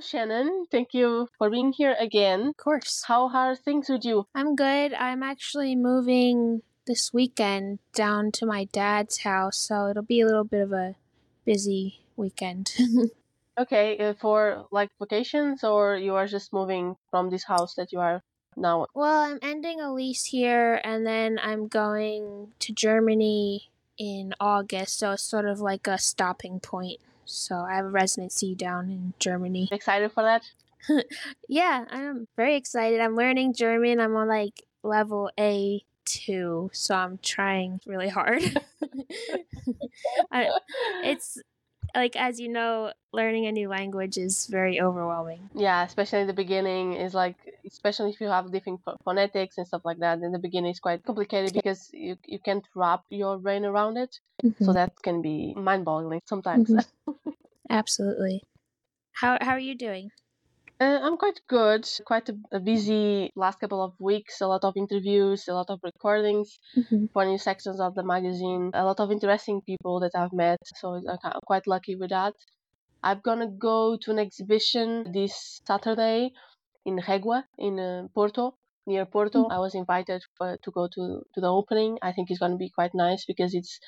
Shannon. Thank you for being here again. Of course. How are things with you? I'm good. I'm actually moving this weekend down to my dad's house, so it'll be a little bit of a busy weekend. okay, uh, for like vacations, or you are just moving from this house that you are now? Well, I'm ending a lease here, and then I'm going to Germany in August, so it's sort of like a stopping point. So I have a residency down in Germany. Excited for that? yeah, I'm very excited. I'm learning German. I'm on like level A two, so I'm trying really hard. I, it's like as you know, learning a new language is very overwhelming. Yeah, especially in the beginning is like especially if you have different phonetics and stuff like that. In the beginning, it's quite complicated because you you can't wrap your brain around it. Mm-hmm. So that can be mind-boggling sometimes. Mm-hmm. Absolutely. How how are you doing? Uh, I'm quite good. Quite a, a, busy last couple of weeks. A lot of interviews, a lot of recordings mm-hmm. for new sections of the magazine. A lot of interesting people that I've met. So I'm quite lucky with that. I'm gonna go to an exhibition this Saturday in Régua in uh, Porto, near Porto. Mm-hmm. I was invited for, to go to to the opening. I think it's gonna be quite nice because it's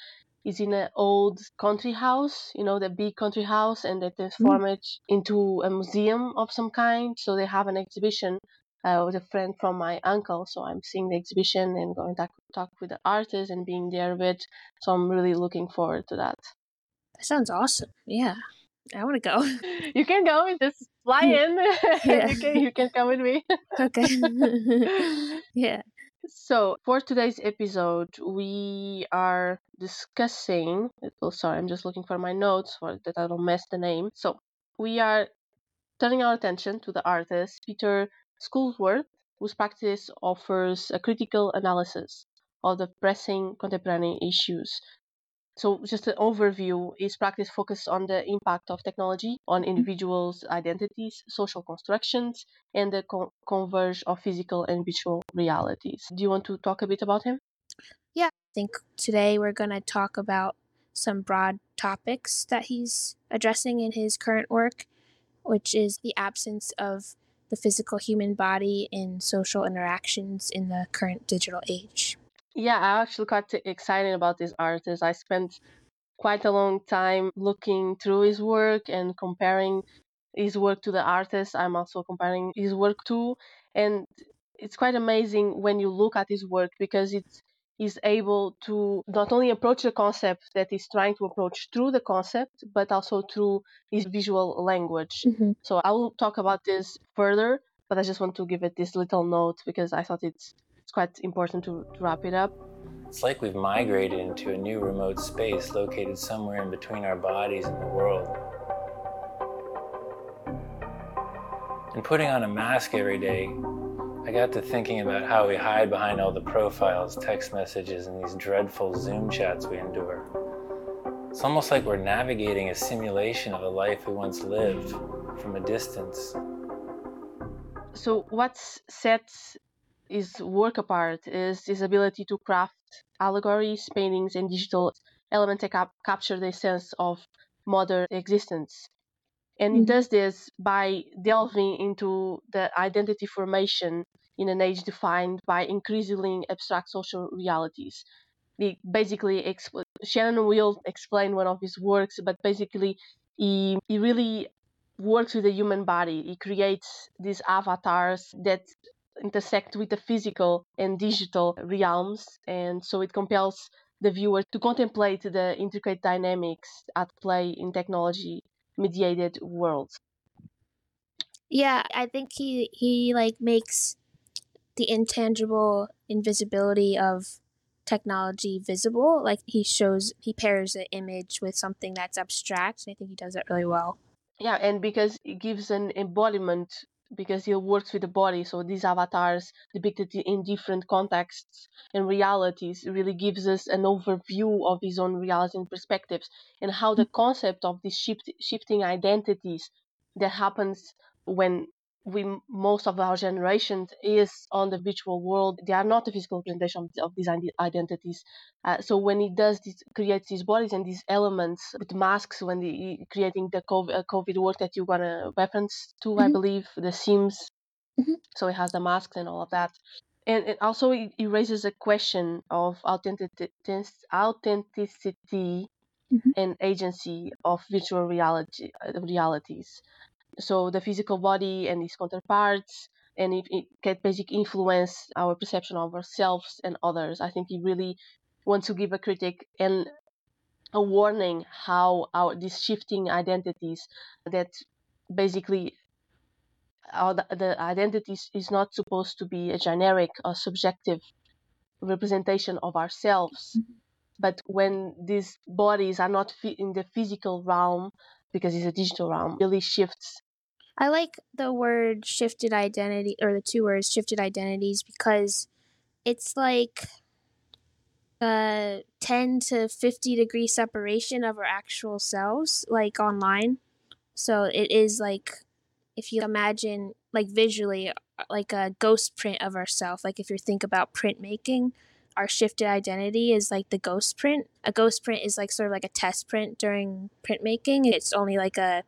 is in an old country house, you know, the big country house, and they transform mm. it into a museum of some kind. So they have an exhibition uh, with a friend from my uncle. So I'm seeing the exhibition and going to talk with the artist and being there with. So I'm really looking forward to that. That sounds awesome. Yeah. I want to go. You can go and just fly in. Yeah. you can you can come with me. Okay. yeah. So, for today's episode, we are discussing. Oh, sorry, I'm just looking for my notes for that I don't mess the name. So, we are turning our attention to the artist Pieter Schoolwerth, whose practice offers a critical analysis of the pressing contemporary issues so, just an overview is practice focused on the impact of technology on mm-hmm. individuals' identities, social constructions, and the co- converge of physical and virtual realities. Do you want to talk a bit about him? Yeah, I think today we're going to talk about some broad topics that he's addressing in his current work, which is the absence of the physical human body in social interactions in the current digital age. Yeah, I actually got excited about this artist. I spent quite a long time looking through his work and comparing his work to the artist I'm also comparing his work to. And it's quite amazing when you look at his work because it's he's able to not only approach the concept that he's trying to approach through the concept, but also through his visual language. Mm-hmm. So I will talk about this further, but I just want to give it this little note because I thought it's quite important to, to wrap it up. It's like we've migrated into a new remote space located somewhere in between our bodies and the world. And putting on a mask every day, I got to thinking about how we hide behind all the profiles, text messages, and these dreadful Zoom chats we endure. It's almost like we're navigating a simulation of a life we once lived from a distance. So, what sets his work apart is his ability to craft allegories, paintings, and digital elements that cap- capture the sense of modern existence. And mm-hmm. he does this by delving into the identity formation in an age defined by increasingly abstract social realities. He basically, exp- Shannon will explain one of his works, but basically, he, he really works with the human body. He creates these avatars that intersect with the physical and digital realms, and so it compels the viewer to contemplate the intricate dynamics at play in technology mediated worlds. Yeah, I think he he like makes the intangible invisibility of technology visible. Like he shows he pairs the image with something that's abstract, and I think he does that really well. Yeah, and because it gives an embodiment because he works with the body. So these avatars depicted in different contexts and realities really gives us an overview of his own reality and perspectives and how the mm. concept of these shift, shifting identities that happens when we most of our generation is on the virtual world they are not the physical representation of these identities uh, so when he does this creates these bodies and these elements with masks when he creating the covid, uh, COVID work that you're gonna reference to mm-hmm. i believe the sims mm-hmm. so it has the masks and all of that and, and also it, it raises a question of authenticity authenticity mm-hmm. and agency of virtual reality uh, realities so the physical body and its counterparts and it, it can basically influence our perception of ourselves and others i think he really wants to give a critic and a warning how our these shifting identities that basically our, the identities is not supposed to be a generic or subjective representation of ourselves mm-hmm. but when these bodies are not in the physical realm because it's a digital realm really shifts I like the word shifted identity or the two words shifted identities because it's like a 10 to 50 degree separation of our actual selves, like online. So it is like if you imagine like visually uh, like a ghost print of ourself like if you think about printmaking our shifted identity is like the ghost print. A ghost print is like sort of like a test print during printmaking. It's only like a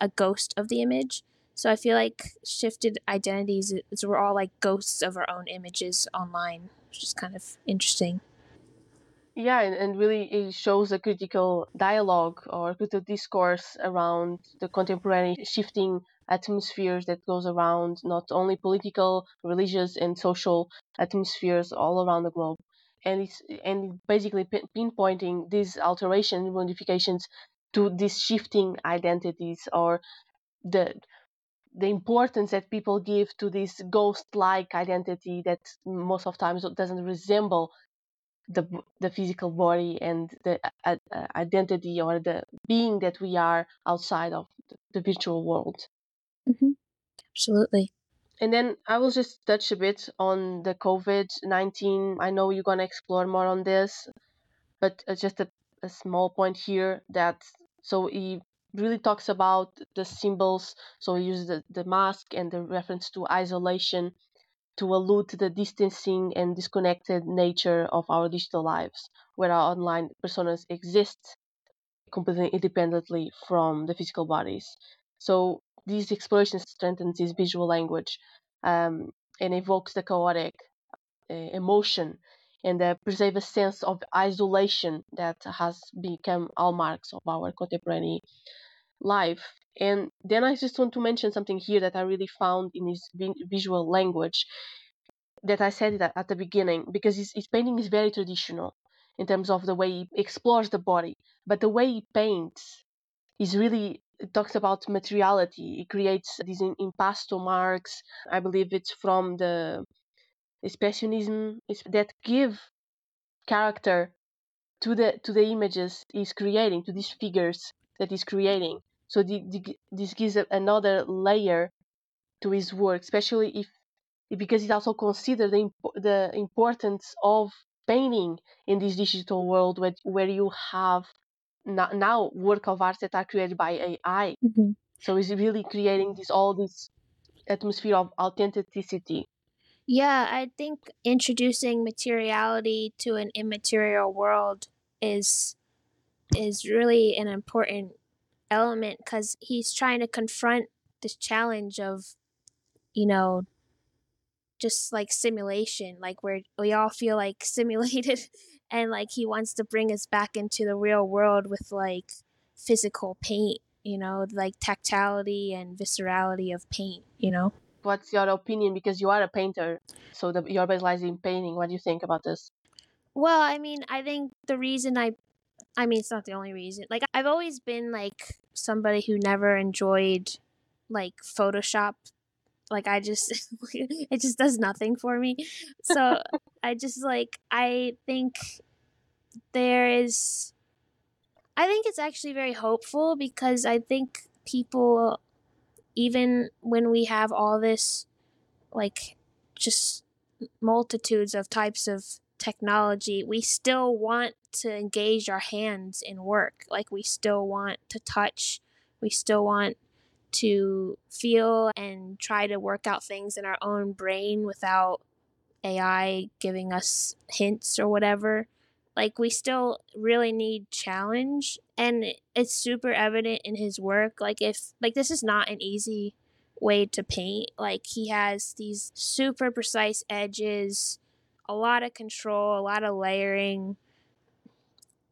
a ghost of the image so I feel like shifted identities is we're all like ghosts of our own images online, which is kind of interesting. Yeah, and, and really it shows a critical dialogue or critical discourse around the contemporary shifting atmospheres that goes around not only political, religious, and social atmospheres all around the globe. And it's and basically pinpointing these alterations, modifications to these shifting identities or the the importance that people give to this ghost-like identity that most of times doesn't resemble the the physical body and the uh, uh, identity or the being that we are outside of the virtual world. Mm-hmm. Absolutely. And then I will just touch a bit on the COVID nineteen. I know you're gonna explore more on this, but uh, just a, a small point here that so really talks about the symbols. So he uses the, the mask and the reference to isolation to allude to the distancing and disconnected nature of our digital lives, where our online personas exist completely independently from the physical bodies. So these explorations strengthens this visual language um, and evokes the chaotic uh, emotion and uh, preserve a sense of isolation that has become hallmarks of our contemporary life. And then I just want to mention something here that I really found in his visual language that I said it at the beginning because his, his painting is very traditional in terms of the way he explores the body, but the way he paints is really talks about materiality. He creates these impasto marks. I believe it's from the expressionism that give character to the to the images he's creating, to these figures that he's creating. So the, the, this gives another layer to his work, especially if because it also considers the, the importance of painting in this digital world where, where you have now work of art that are created by AI. Mm-hmm. So it's really creating this all this atmosphere of authenticity. Yeah, I think introducing materiality to an immaterial world is is really an important element because he's trying to confront this challenge of, you know, just like simulation, like where we all feel like simulated, and like he wants to bring us back into the real world with like physical paint, you know, like tactility and viscerality of paint, you know. What's your opinion? Because you are a painter, so the, you're specializing in painting. What do you think about this? Well, I mean, I think the reason I I mean, it's not the only reason. Like, I've always been like somebody who never enjoyed like Photoshop. Like, I just, it just does nothing for me. So, I just like, I think there is, I think it's actually very hopeful because I think people, even when we have all this, like, just multitudes of types of technology, we still want to engage our hands in work. Like we still want to touch, we still want to feel and try to work out things in our own brain without AI giving us hints or whatever. Like, we still really need challenge, and it's super evident in his work. Like, if, like, this is not an easy way to paint. Like, he has these super precise edges, a lot of control, a lot of layering.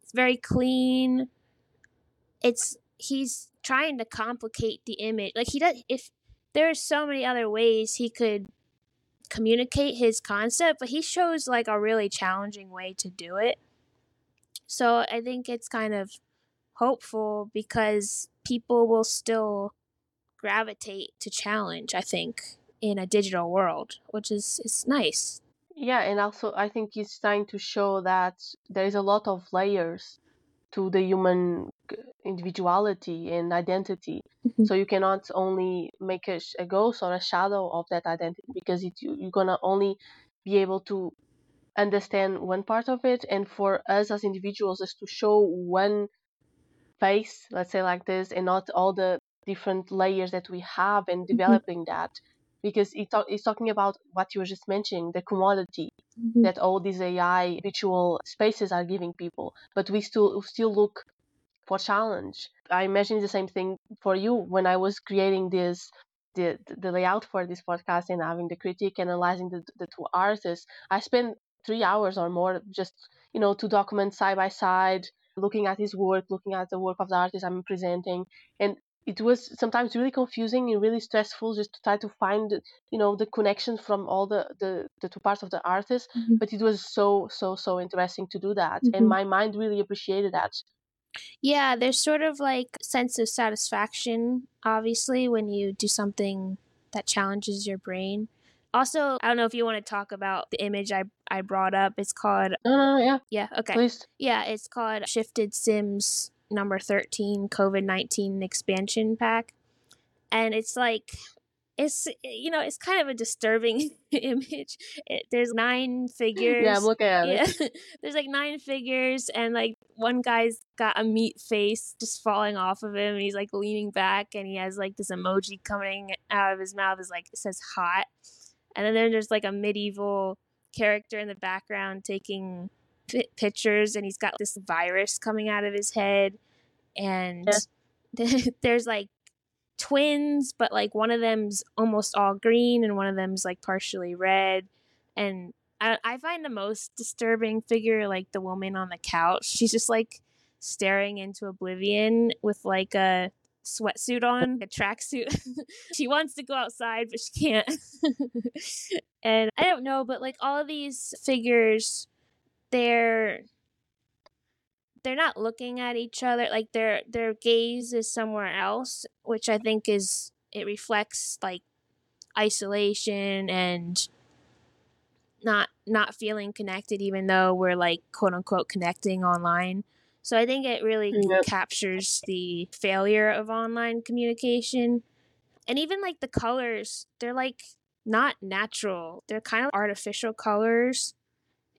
It's very clean. It's, he's trying to complicate the image. Like, he does, if, there are so many other ways he could communicate his concept, but he shows like a really challenging way to do it. So I think it's kind of hopeful because people will still gravitate to challenge, I think, in a digital world, which is is nice. Yeah, and also I think it's trying to show that there is a lot of layers to the human individuality and identity. Mm-hmm. So you cannot only make a, a, ghost or a shadow of that identity because it, you're gonna only be able to understand one part of it. And for us as individuals, is to show one face, let's say like this, and not all the different layers that we have and mm-hmm. developing mm-hmm. that. Because it talk, it's talking about what you were just mentioning, the commodity mm-hmm. that all these AI virtual spaces are giving people. But we still still look for challenge. I imagine the same thing for you when I was creating this the the layout for this podcast and having the critique analyzing the, the two artists. I spent three hours or more just you know to document side by side looking at his work looking at the work of the artist i'm presenting and it was sometimes really confusing and really stressful just to try to find you know the connection from all the the, the two parts of the artist mm-hmm. but it was so so so interesting to do that mm-hmm. and my mind really appreciated that yeah, there's sort of like sense of satisfaction, obviously, when you do something that challenges your brain. Also, I don't know if you want to talk about the image I I brought up. It's called No, no, no yeah. Yeah, okay. Please. Yeah, it's called Shifted Sims number 13 COVID-19 expansion pack. And it's like it's you know it's kind of a disturbing image it, there's nine figures yeah i'm looking at yeah. it there's like nine figures and like one guy's got a meat face just falling off of him and he's like leaning back and he has like this emoji coming out of his mouth is like it says hot and then there's like a medieval character in the background taking p- pictures and he's got this virus coming out of his head and yeah. there's like twins, but like one of them's almost all green and one of them's like partially red. And I, I find the most disturbing figure like the woman on the couch. She's just like staring into oblivion with like a sweatsuit on, a tracksuit. she wants to go outside, but she can't. and I don't know, but like all of these figures, they're they're not looking at each other like their their gaze is somewhere else which i think is it reflects like isolation and not not feeling connected even though we're like quote unquote connecting online so i think it really mm, yep. captures the failure of online communication. And even like the colors they're like not natural. They're kind of artificial colors.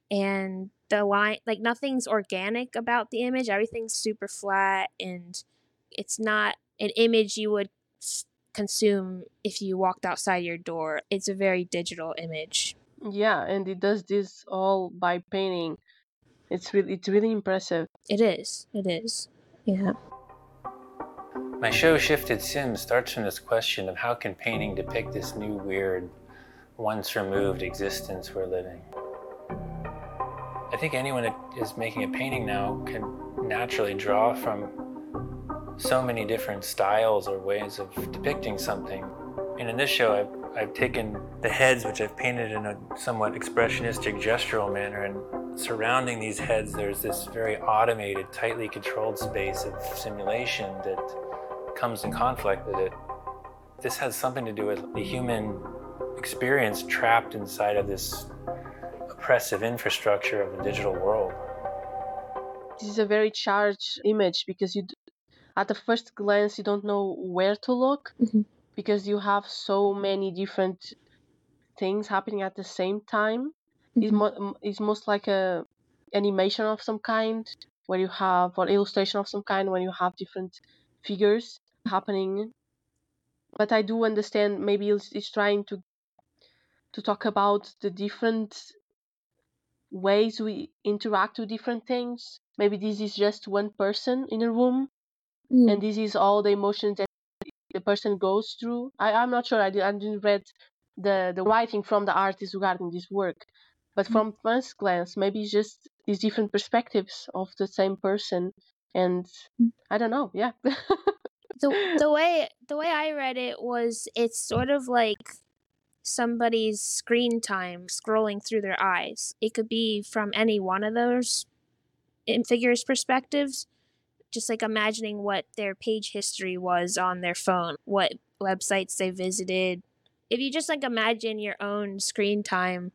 And the line like nothing's organic about the image. Everything's super flat and it's not an image you would consume if you walked outside your door. It's a very digital image. Yeah and it does this all by painting it's really it's really impressive. It is it is. Yeah. My show shifted sims starts from this question of how can painting depict this new weird once removed existence we're living? I think anyone that is making a painting now can naturally draw from so many different styles or ways of depicting something. And in this show, I've, I've taken the heads, which I've painted in a somewhat expressionistic gestural manner, and surrounding these heads, there's this very automated, tightly controlled space of simulation that comes in conflict with it. This has something to do with the human experience trapped inside of this oppressive infrastructure of the digital world. This is a very charged image because you, at the first glance, you don't know where to look mm-hmm. because you have so many different things happening at the same time. It's, mo- it's most like a animation of some kind where you have or illustration of some kind when you have different figures happening but I do understand maybe it's, it's trying to to talk about the different ways we interact with different things. Maybe this is just one person in a room, Mm. and this is all the emotions that the person goes through. I, I'm not sure. I, did, I didn't read the the writing from the artist regarding this work, but Mm. from first glance, maybe just these different perspectives of the same person, and Mm. I don't know. Yeah. the the way the way I read it was it's sort of like somebody's screen time scrolling through their eyes. It could be from any one of those in figures perspectives. Just like imagining what their page history was on their phone, what websites they visited. If you just like imagine your own screen time,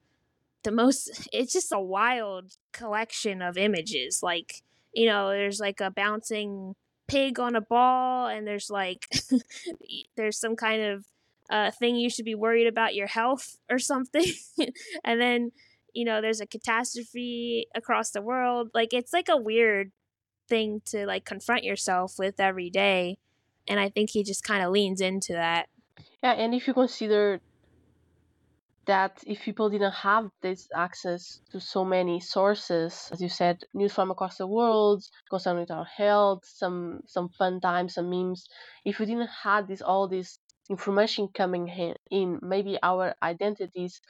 the most it's just a wild collection of images. Like, you know, there's like a bouncing pig on a ball and there's like there's some kind of uh, thing you should be worried about your health or something and then you know there's a catastrophe across the world like it's like a weird thing to like confront yourself with every day and i think he just kind of leans into that Yeah, and if you consider that if people didn't have this access to so many sources, as you said, news from across the world, concerned with our health, some some fun times, some memes, if we didn't have this all this information coming in, maybe our identities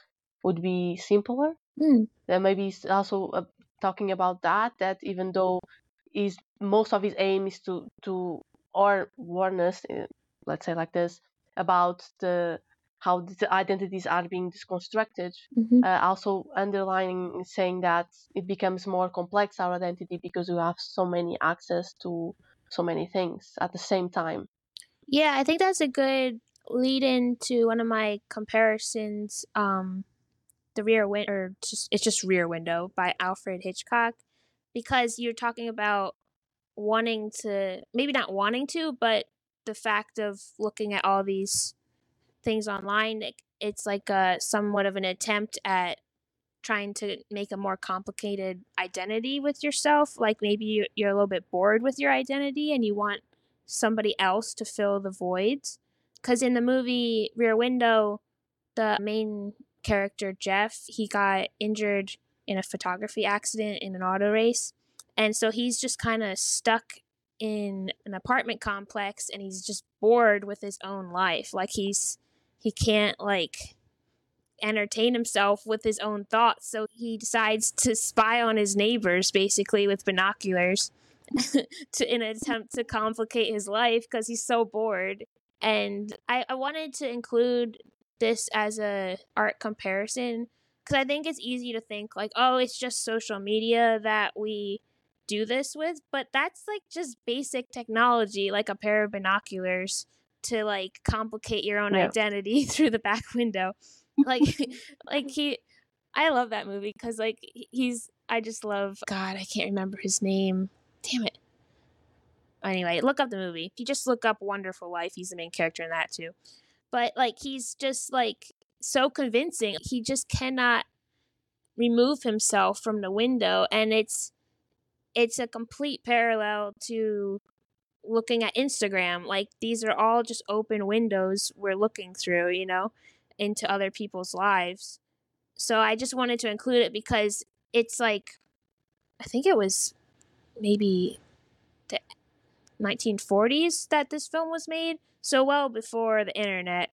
would be simpler. mm. Then maybe also uh, talking about that. That even though is most of his aim is to to or warn us, uh, let's say like this, about the how the identities are being deconstructed. hmm Uh, also underlining saying that it becomes more complex our identity because we have so many access to so many things at the same time. yeah i think that's a good lead in to one of my comparisons um the rear window or just it's just rear window by alfred hitchcock because you're talking about wanting to maybe not wanting to but the fact of looking at all these things online it, it's like a somewhat of an attempt at trying to make a more complicated identity with yourself like maybe you- you're a little bit bored with your identity and you want somebody else to fill the voids. Because in the movie rear window the main character jeff he got injured in a photography accident in an auto race and so he's just kind of stuck in an apartment complex and he's just bored with his own life. Like he's he can't like entertain himself with his own thoughts so he decides to spy on his neighbors basically with binoculars to in an attempt to complicate his life because he's so bored. And I, I wanted to include this as a art comparison because i think it's easy to think like oh it's just social media that we do this with but that's like just basic technology like a pair of binoculars to like complicate your own Yeah. identity through the back window. Like like he i love that movie because like he's i just love god i can't remember his name. Damn it. Anyway look up the movie. If you just look up wonderful life he's the main character in that too. But like he's just like so convincing. He just cannot remove himself from the window and it's it's a complete parallel to looking at Instagram like these are all just open windows we're looking through you know into other people's lives. So i just wanted to include it because it's like i think it was maybe the 1940s that this film was made so well before the internet.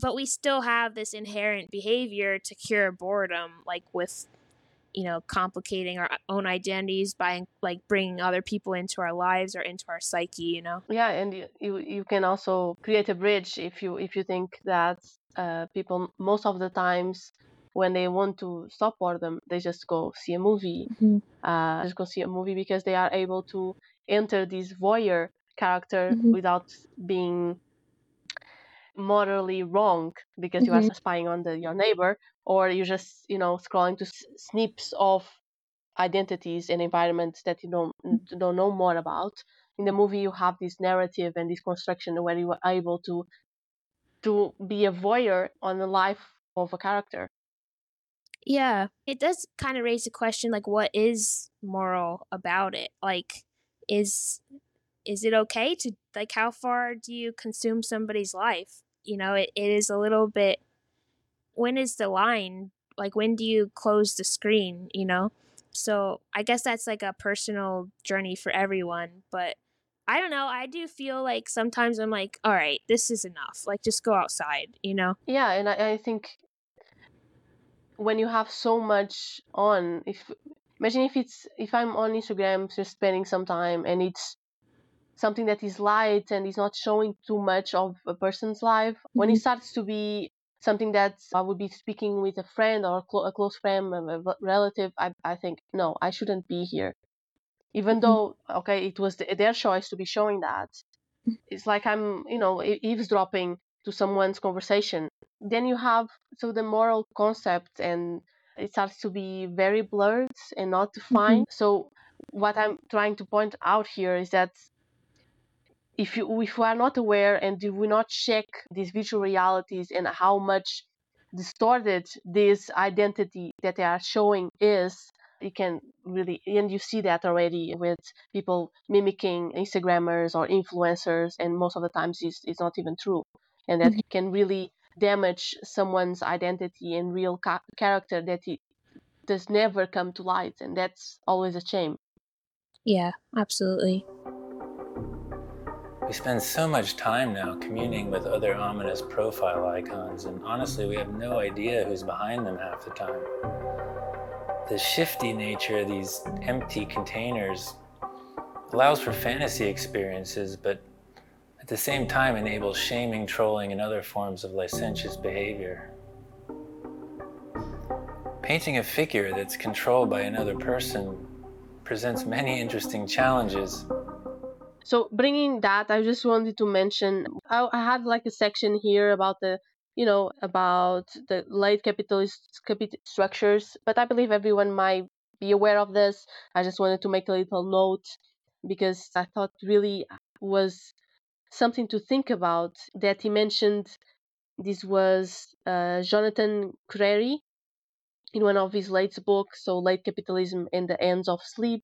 But we still have this inherent behavior to cure boredom like with you know complicating our own identities by like bringing other people into our lives or into our psyche you know Yeah, and you, you you can also create a bridge if you if you think that uh, people most of the times when they want to stop boredom, they just go see a movie. Mhm. Uh, just go see a movie because they are able to enter this voyeur character Mhm. without being morally wrong because you are Mhm. spying on the your neighbor or you're just you know scrolling to s- snips of identities and environments that you don't don't know more about in the movie you have this narrative and this construction where you are able to to be a voyeur on the life of a character Yeah, it does kind of raise the question like what is moral about it? Like is is it okay to like how far do you consume somebody's life you know it, it is a little bit when is the line? Like when do you close the screen you know? So i guess that's like a personal journey for everyone but i don't know i do feel like sometimes i'm like all right this is enough like just go outside you know? Yeah and i, I think when you have so much on if imagine if it's if i'm on instagram just spending some time and it's something that is light and is not showing too much of a person's life mm-hmm. when it mm-hmm. starts to be something that i would be speaking with a friend or a close friend or a relative I, I think no i shouldn't be here even mm-hmm. though okay it was their choice to be showing that it's like i'm you know eavesdropping to someone's conversation then you have so the moral concept and it starts to be very blurred and not defined mm-hmm. so what i'm trying to point out here is that if you if we are not aware and do we not check these virtual realities and how much distorted this identity that they are showing is you can really and you see that already with people mimicking instagrammers or influencers and most of the times it's, it's not even true. And that mm-hmm. can really damage someone's identity and real ca- character that it does never come to light and that's always a shame. Yeah absolutely we spend so much time now communing with other ominous profile icons, and honestly, we have no idea who's behind them half the time. The shifty nature of these empty containers allows for fantasy experiences, but at the same time enables shaming, trolling, and other forms of licentious behavior. Painting a figure that's controlled by another person presents many interesting challenges so bringing that, I just wanted to mention I, I had like a section here about the you know about the late capitalist capital structures, but I believe everyone might be aware of this. I just wanted to make a little note because I thought really was something to think about that he mentioned. This was uh, Jonathan Crary in one of his late books, so Late Capitalism and the Ends of Sleep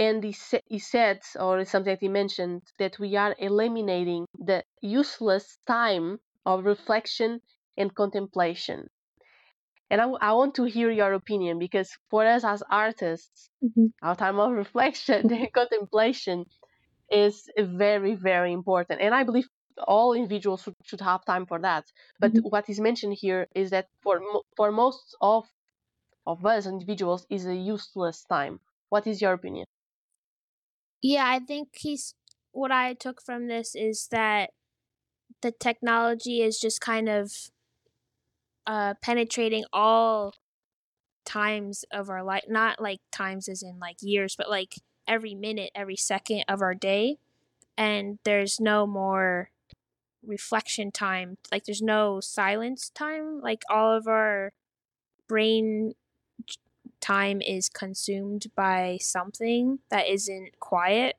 and he, sa- he said or something that he mentioned that we are eliminating the useless time of reflection and contemplation. And I, I want to hear your opinion because for us as artists mm-hmm. our time of reflection and contemplation is very very important. And i believe all individuals should, should have time for that. But mm-hmm. what is mentioned here is that for for most of of us individuals is a useless time. What is your opinion yeah, I think he's what I took from this is that the technology is just kind of uh, penetrating all times of our life. Not like times as in like years, but like every minute, every second of our day. And there's no more reflection time. Like there's no silence time. Like all of our brain time is consumed by something that isn't quiet.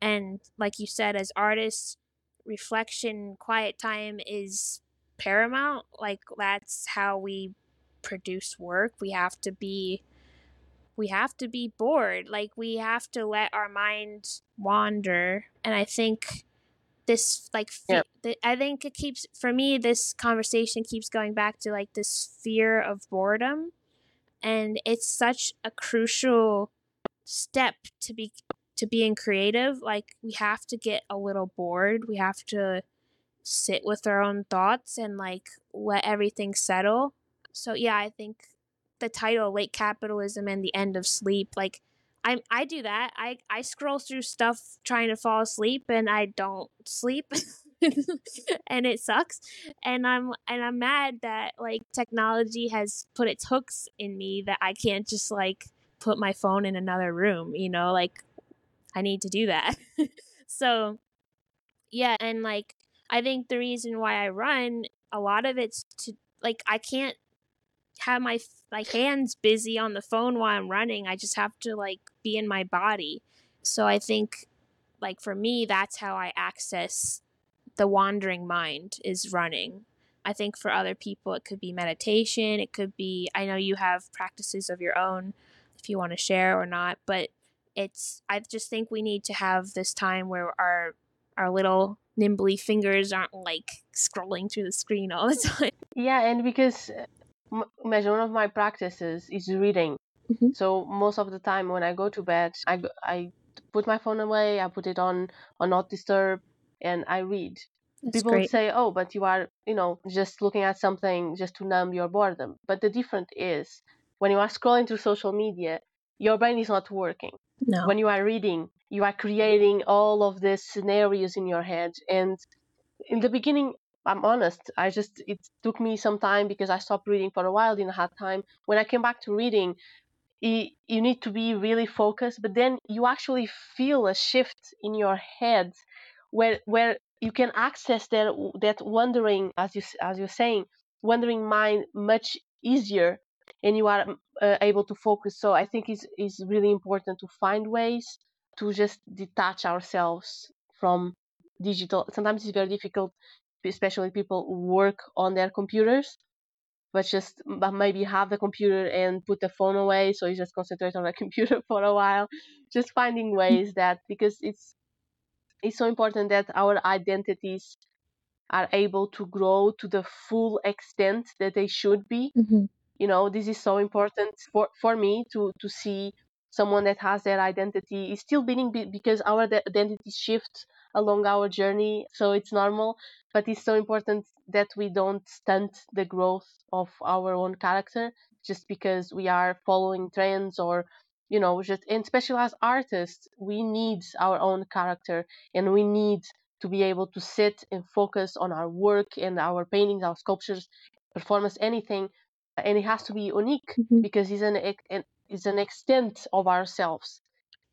And like you said, as artists, reflection, quiet time is paramount. Like that's how we produce work. We have to be we have to be bored. Like we have to let our mind wander. And I think this like fe- yeah. I think it keeps for me this conversation keeps going back to like this fear of boredom and it's such a crucial step to be to being creative like we have to get a little bored we have to sit with our own thoughts and like let everything settle. So yeah i think the title late capitalism and the end of sleep like i i do that. I i scroll through stuff trying to fall asleep and i don't sleep and it sucks and i'm and i'm mad that like technology has put its hooks in me that i can't just like put my phone in another room you know like i need to do that. So yeah and like i think the reason why i run a lot of it's to like i can't have my like hands busy on the phone while i'm running i just have to like be in my body. So i think like for me that's how i access the wandering mind is running. I think for other people, it could be meditation. It could be, I know you have practices of your own if you want to share or not, but it's I just think we need to have this time where our our little nimbly fingers aren't like scrolling through the screen all the time. Yeah, and because one of my practices is reading. Mm-hmm. So most of the time when I go to bed, I I put my phone away, I put it on on not disturb, and I read. That's People great. would say, "Oh, but you are, you know, just looking at something just to numb your boredom." But the difference is when you are scrolling through social media, your brain is not working. no. When you are reading, you are creating all of these scenarios in your head. And in the beginning, I'm honest, I just it took me some time because I stopped reading for a while, didn't have time. When I came back to reading, you, you need to be really focused, but then you actually feel a shift in your head where where you can access that that wandering, as you as you're saying, wandering mind much easier, and you are uh, able to focus. So I think it's is really important to find ways to just detach ourselves from digital. Sometimes it's very difficult, especially people who work on their computers. But just m- maybe have the computer and put the phone away, so you just concentrate on the computer for a while. Just finding ways that because it's it's so important that our identities are able to grow to the full extent that they should be Mhm. you know this is so important for for me to to see someone that has their identity is still being because our de- identity shifts along our journey so it's normal but it's so important that we don't stunt the growth of our own character just because we are following trends or you know just and especially as artists we need our own character and we need to be able to sit and focus on our work and our paintings our sculptures performance anything and it has to be unique Mhm. because it's an an- it's an extent of ourselves.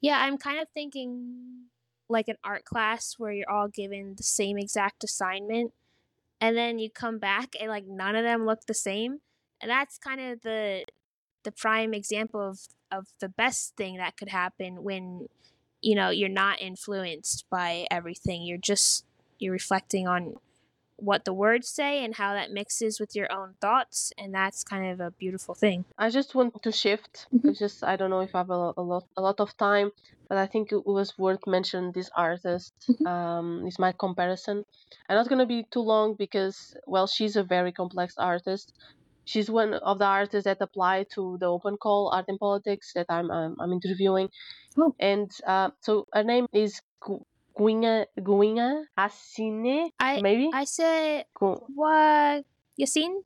Yeah, I'm kind of thinking like an art class where you're all given the same exact assignment and then you come back and like none of them look the same. And that's kind of the the prime example of of the best thing that could happen when you know you're not influenced by everything. You're just you're reflecting on what the words say and how that mixes with your own thoughts and that's kind of a beautiful thing. I just want to shift. It's just I don't know if I have a, a lot a lot of time, but I think it was worth mentioning this artist. Mhm. Um, is my comparison. I'm not gonna be too long because well, she's a very complex artist. She's one of the artists that apply to the open call art and politics that I'm I'm, I'm interviewing, Oh. and uh, so her name is Gu- Guinga Guinga Assine I maybe. I said Gu- what Yasin?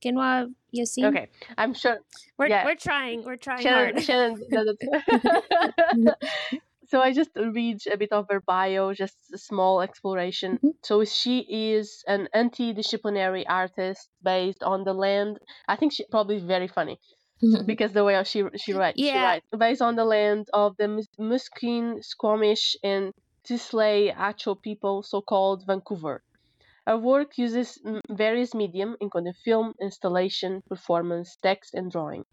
Kenwa Yasin? Okay, I'm sure We're yeah. we're trying. We're trying Shannon, hard. Shannon. so I just read a bit of her bio, just a small exploration. Mhm. So she is an anti-disciplinary artist based on the land. I think she probably very funny because the way she she writes, she Yeah. writes based on the land of the Mus- Musqueam, Squamish, and Tsleil-Waututh people, so-called Vancouver. Her work uses various medium, including film, installation, performance, text, and drawing.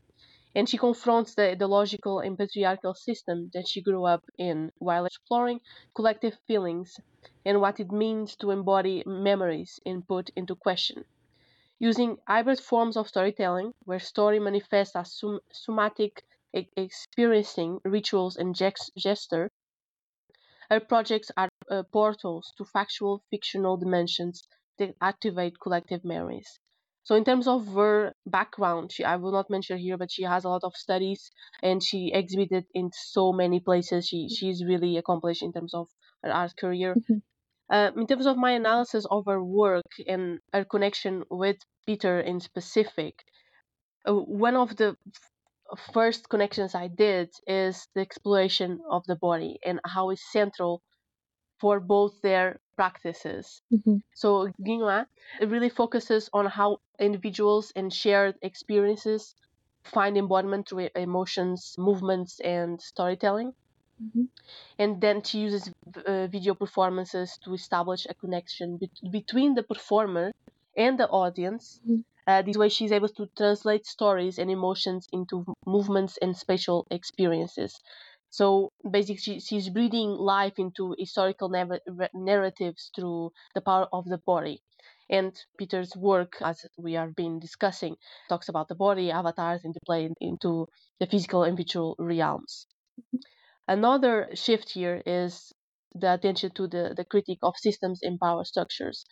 And she confronts the ideological and patriarchal system that she grew up in while exploring collective feelings and what it means to embody memories and put into question. Using hybrid forms of storytelling, where story manifests as sum- somatic e- experiencing rituals and gex- gesture, her projects are uh, portals to factual fictional dimensions that activate collective memories. So, in terms of her background, she, I will not mention here, but she has a lot of studies and she exhibited in so many places. She she's really accomplished in terms of her art career. Mhm. Uh, in terms of my analysis of her work and her connection with Pieter in specific, uh, one of the f- first connections I did is the exploration of the body and how it's central for both their practices. Mhm. So Ghinwa really focuses on how individuals and shared experiences find embodiment through emotions, movements, and storytelling. Mhm. And then she uses uh, video performances to establish a connection bet- between the performer and the audience. Mhm. Uh, this way, she's able to translate stories and emotions into movements and spatial experiences. So basically, she, she's breathing life into historical narr- narratives through the power of the body. And Pieter's work, as we have been discussing, talks about the body, avatars, interplay into the physical and virtual realms. Another shift here is the attention to the, the critique of systems and power structures.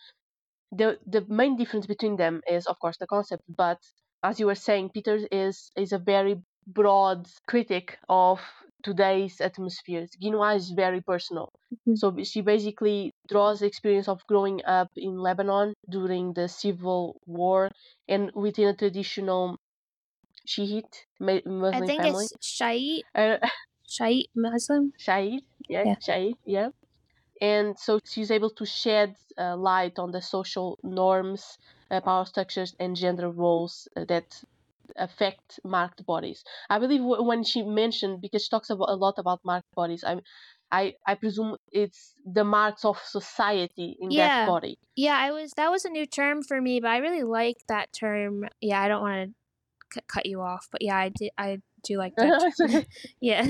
The the main difference between them is of course the concept, but as you were saying, Pieter is is a very broad critic of today's atmosphere. Ghinwa is very personal. Mhm. So she basically draws the experience of growing up in Lebanon during the civil war and within a traditional Shiite ma- I think family. it's Shiite, Uh, Shiite Muslim. Shahid, yeah, Yeah. Yeah. And so she's able to shed uh, light on the social norms, uh, power structures, and gender roles uh, that affect marked bodies. I believe w- when she mentioned, because she talks about, a lot about marked bodies, I, I, I presume it's the marks of society in Yeah. that body. Yeah, I was that was a new term for me, but I really like that term. Yeah, I don't want to c- cut you off, but yeah, I did I do like that. Yeah.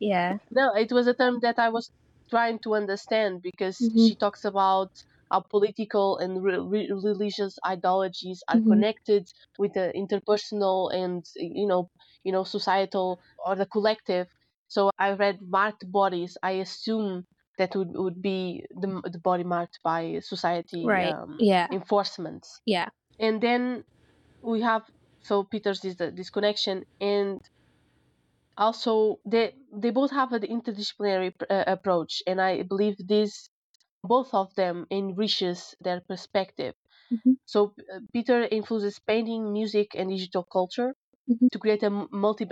yeah. No, it was a term that I was trying to understand because Mhm. she talks about how political and re- re- religious ideologies are Mhm. connected with the interpersonal and you know you know societal or the collective. So I read marked bodies. I assume that would would be the the body marked by society Right. um, Yeah. enforcement Yeah. and then we have so Pieter's this this connection and also they they both have an interdisciplinary pr- uh, approach and I believe this both of them enriches their perspective. Mhm. So uh, Pieter influences painting, music, and digital culture Mhm. to create a multi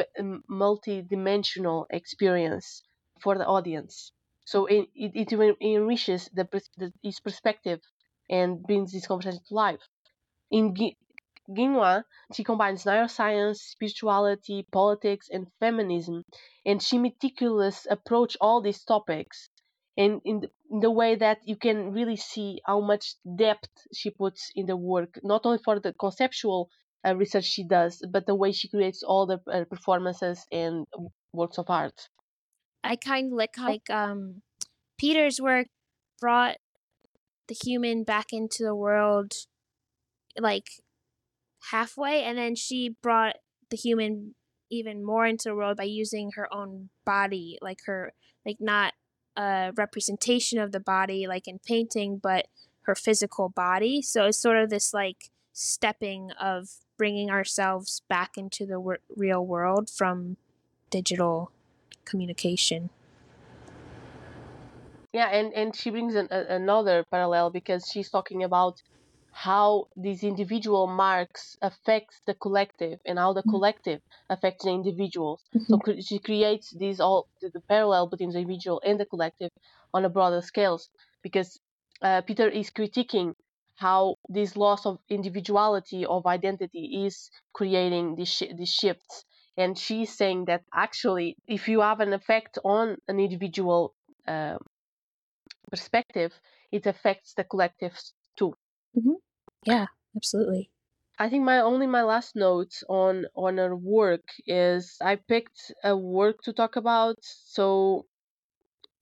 multi-dimensional experience for the audience. So it, it, it enriches the, the his perspective and brings this conversation to life. In Gui- Ghinwa, she combines neuroscience, spirituality, politics, and feminism, and she meticulously approach all these topics and in the, in the way that you can really see how much depth she puts in the work, not only for the conceptual uh, research she does, but the way she creates all the uh, performances and works of art. I kind of like like um Pieter's work brought the human back into the world like halfway and then she brought the human even more into the world by using her own body like her like not a representation of the body like in painting but her physical body. So it's sort of this like stepping of bringing ourselves back into the real world from digital communication. Yeah, and and she brings an, a, another parallel because she's talking about how these individual marks affects the collective and how the Mhm. collective affects the individuals. So she creates these all the, the parallel between the individual and the collective on a broader scales because uh, Pieter is critiquing how this loss of individuality of identity is creating these shi these shifts. And she's saying that actually, if you have an effect on an individual uh, perspective, it affects the collective too. Yeah absolutely I think my only my last note on on her work is I picked a work to talk about. So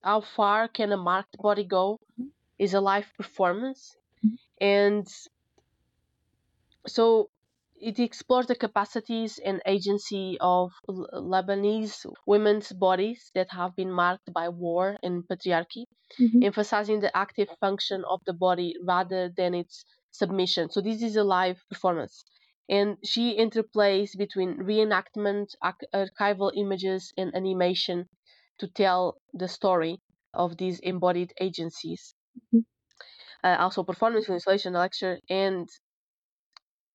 how far can a marked body go? Mhm. Is a live performance, Mhm. and so it explores the capacities and agency of L- Lebanese women's bodies that have been marked by war and patriarchy. Mhm. emphasizing the active function of the body rather than its submission. So this is a live performance. And she interplays between reenactment, arch- archival images, and animation to tell the story of these embodied agencies. Mhm. Uh, also, performance, installation, lecture, and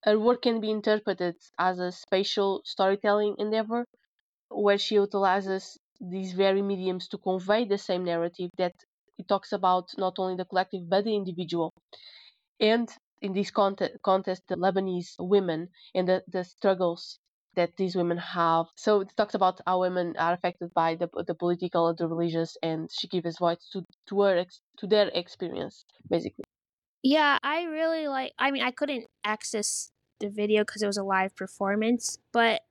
her work can be interpreted as a spatial storytelling endeavor where she utilizes these very mediums to convey the same narrative that it talks about not only the collective but the individual. And in this context, contest, the Lebanese women and the, the struggles that these women have. So it talks about how women are affected by the, the political, and the religious, and she gives voice to to her to their experience, basically. Yeah, I really like. I mean, I couldn't access the video because it was a live performance, but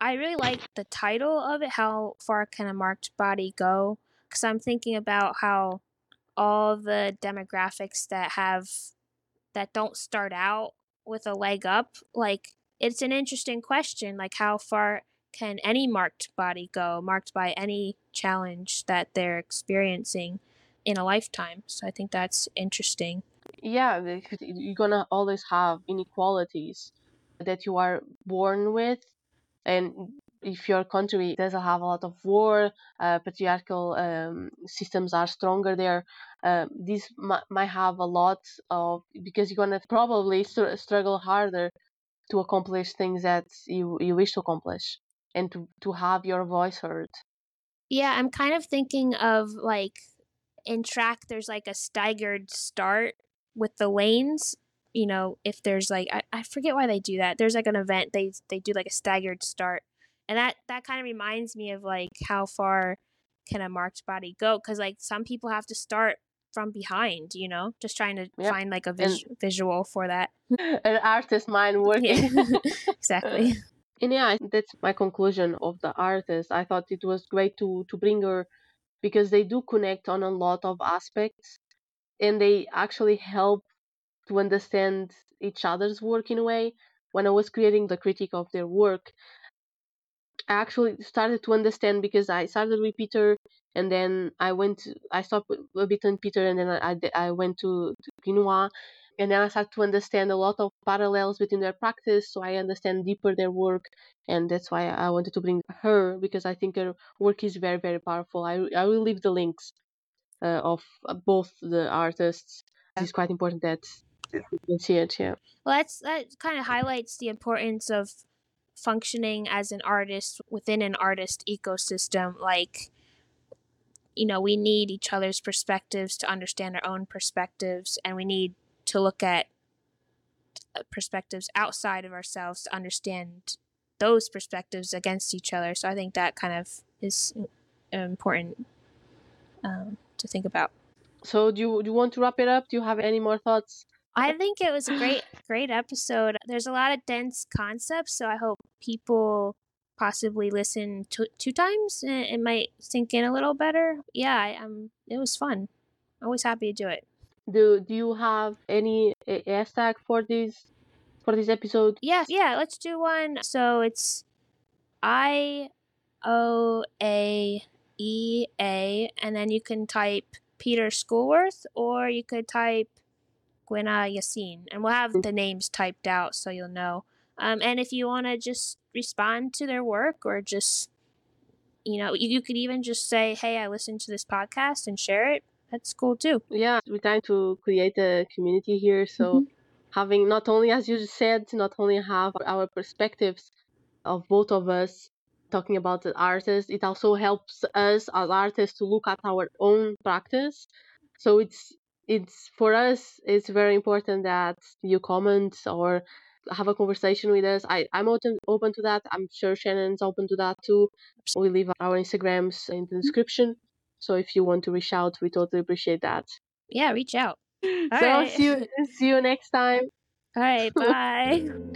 I really like the title of it. How far can a marked body go? Because I'm thinking about how all the demographics that have that don't start out with a leg up, like it's an interesting question. Like, how far can any marked body go, marked by any challenge that they're experiencing in a lifetime. So I think that's interesting. Yeah, you're gonna always have inequalities that you are born with, and if your country doesn't have a lot of war, uh, patriarchal um, systems are stronger there. Uh, this m- might have a lot of because you're gonna probably str- struggle harder to accomplish things that you you wish to accomplish and to to have your voice heard. Yeah, I'm kind of thinking of like in track. There's like a staggered start with the lanes you know if there's like I, I forget why they do that there's like an event they they do like a staggered start and that that kind of reminds me of like how far can a marked body go because like some people have to start from behind you know just trying to Yep. find like a vis- And- visual for that An artist mind working. yeah exactly and yeah, that's my conclusion of the artist. I thought it was great to to bring her because they do connect on a lot of aspects, and they actually help to understand each other's work in a way. When I was creating the critique of their work, actually started to understand because I started with Pieter, and then I went, to, I stopped a bit on Pieter, and then I, I, went to, to Ghinwa, and then I started to understand a lot of parallels between their practice, so I understand deeper their work, and that's why I wanted to bring her because I think her work is very, very powerful. I, I will leave the links uh, of uh, both the artists. It's quite important that you can see it. Yeah. well that's that kind of highlights the importance of functioning as an artist within an artist ecosystem like you know we need each other's perspectives to understand our own perspectives and we need to look at uh, perspectives outside of ourselves to understand those perspectives against each other so i think that kind of is important um, to think about So do you do you want to wrap it up? Do you have any more thoughts? I think it was a great, great episode. There's a lot of dense concepts, so I hope people possibly listen two, two times. and It might sink in a little better. Yeah, I, um, it was fun. Always happy to do it. Do do you have any hashtag for this for this episode? Yeah, yeah. Let's do one. So it's I O A E A, and then you can type Pieter Schoolwerth, or you could type Ghinwa Yassine, and we'll have the names typed out so you'll know. Um, and if you want to just respond to their work, or just you know, you, you could even just say, "Hey, I listened to this podcast," and share it. That's cool too. Yeah, we're trying to create a community here. So Mhm. having not only, as you said, not only have our perspectives of both of us talking about the artists, it also helps us as artists to look at our own practice. So it's it's for us it's very important that you comment or have a conversation with us. I, I'm open open to that. I'm sure Shannon's open to that too. We leave our Instagrams in the description. So if you want to reach out, we totally appreciate that. Yeah, reach out. All so right. see you see you next time. All right, bye.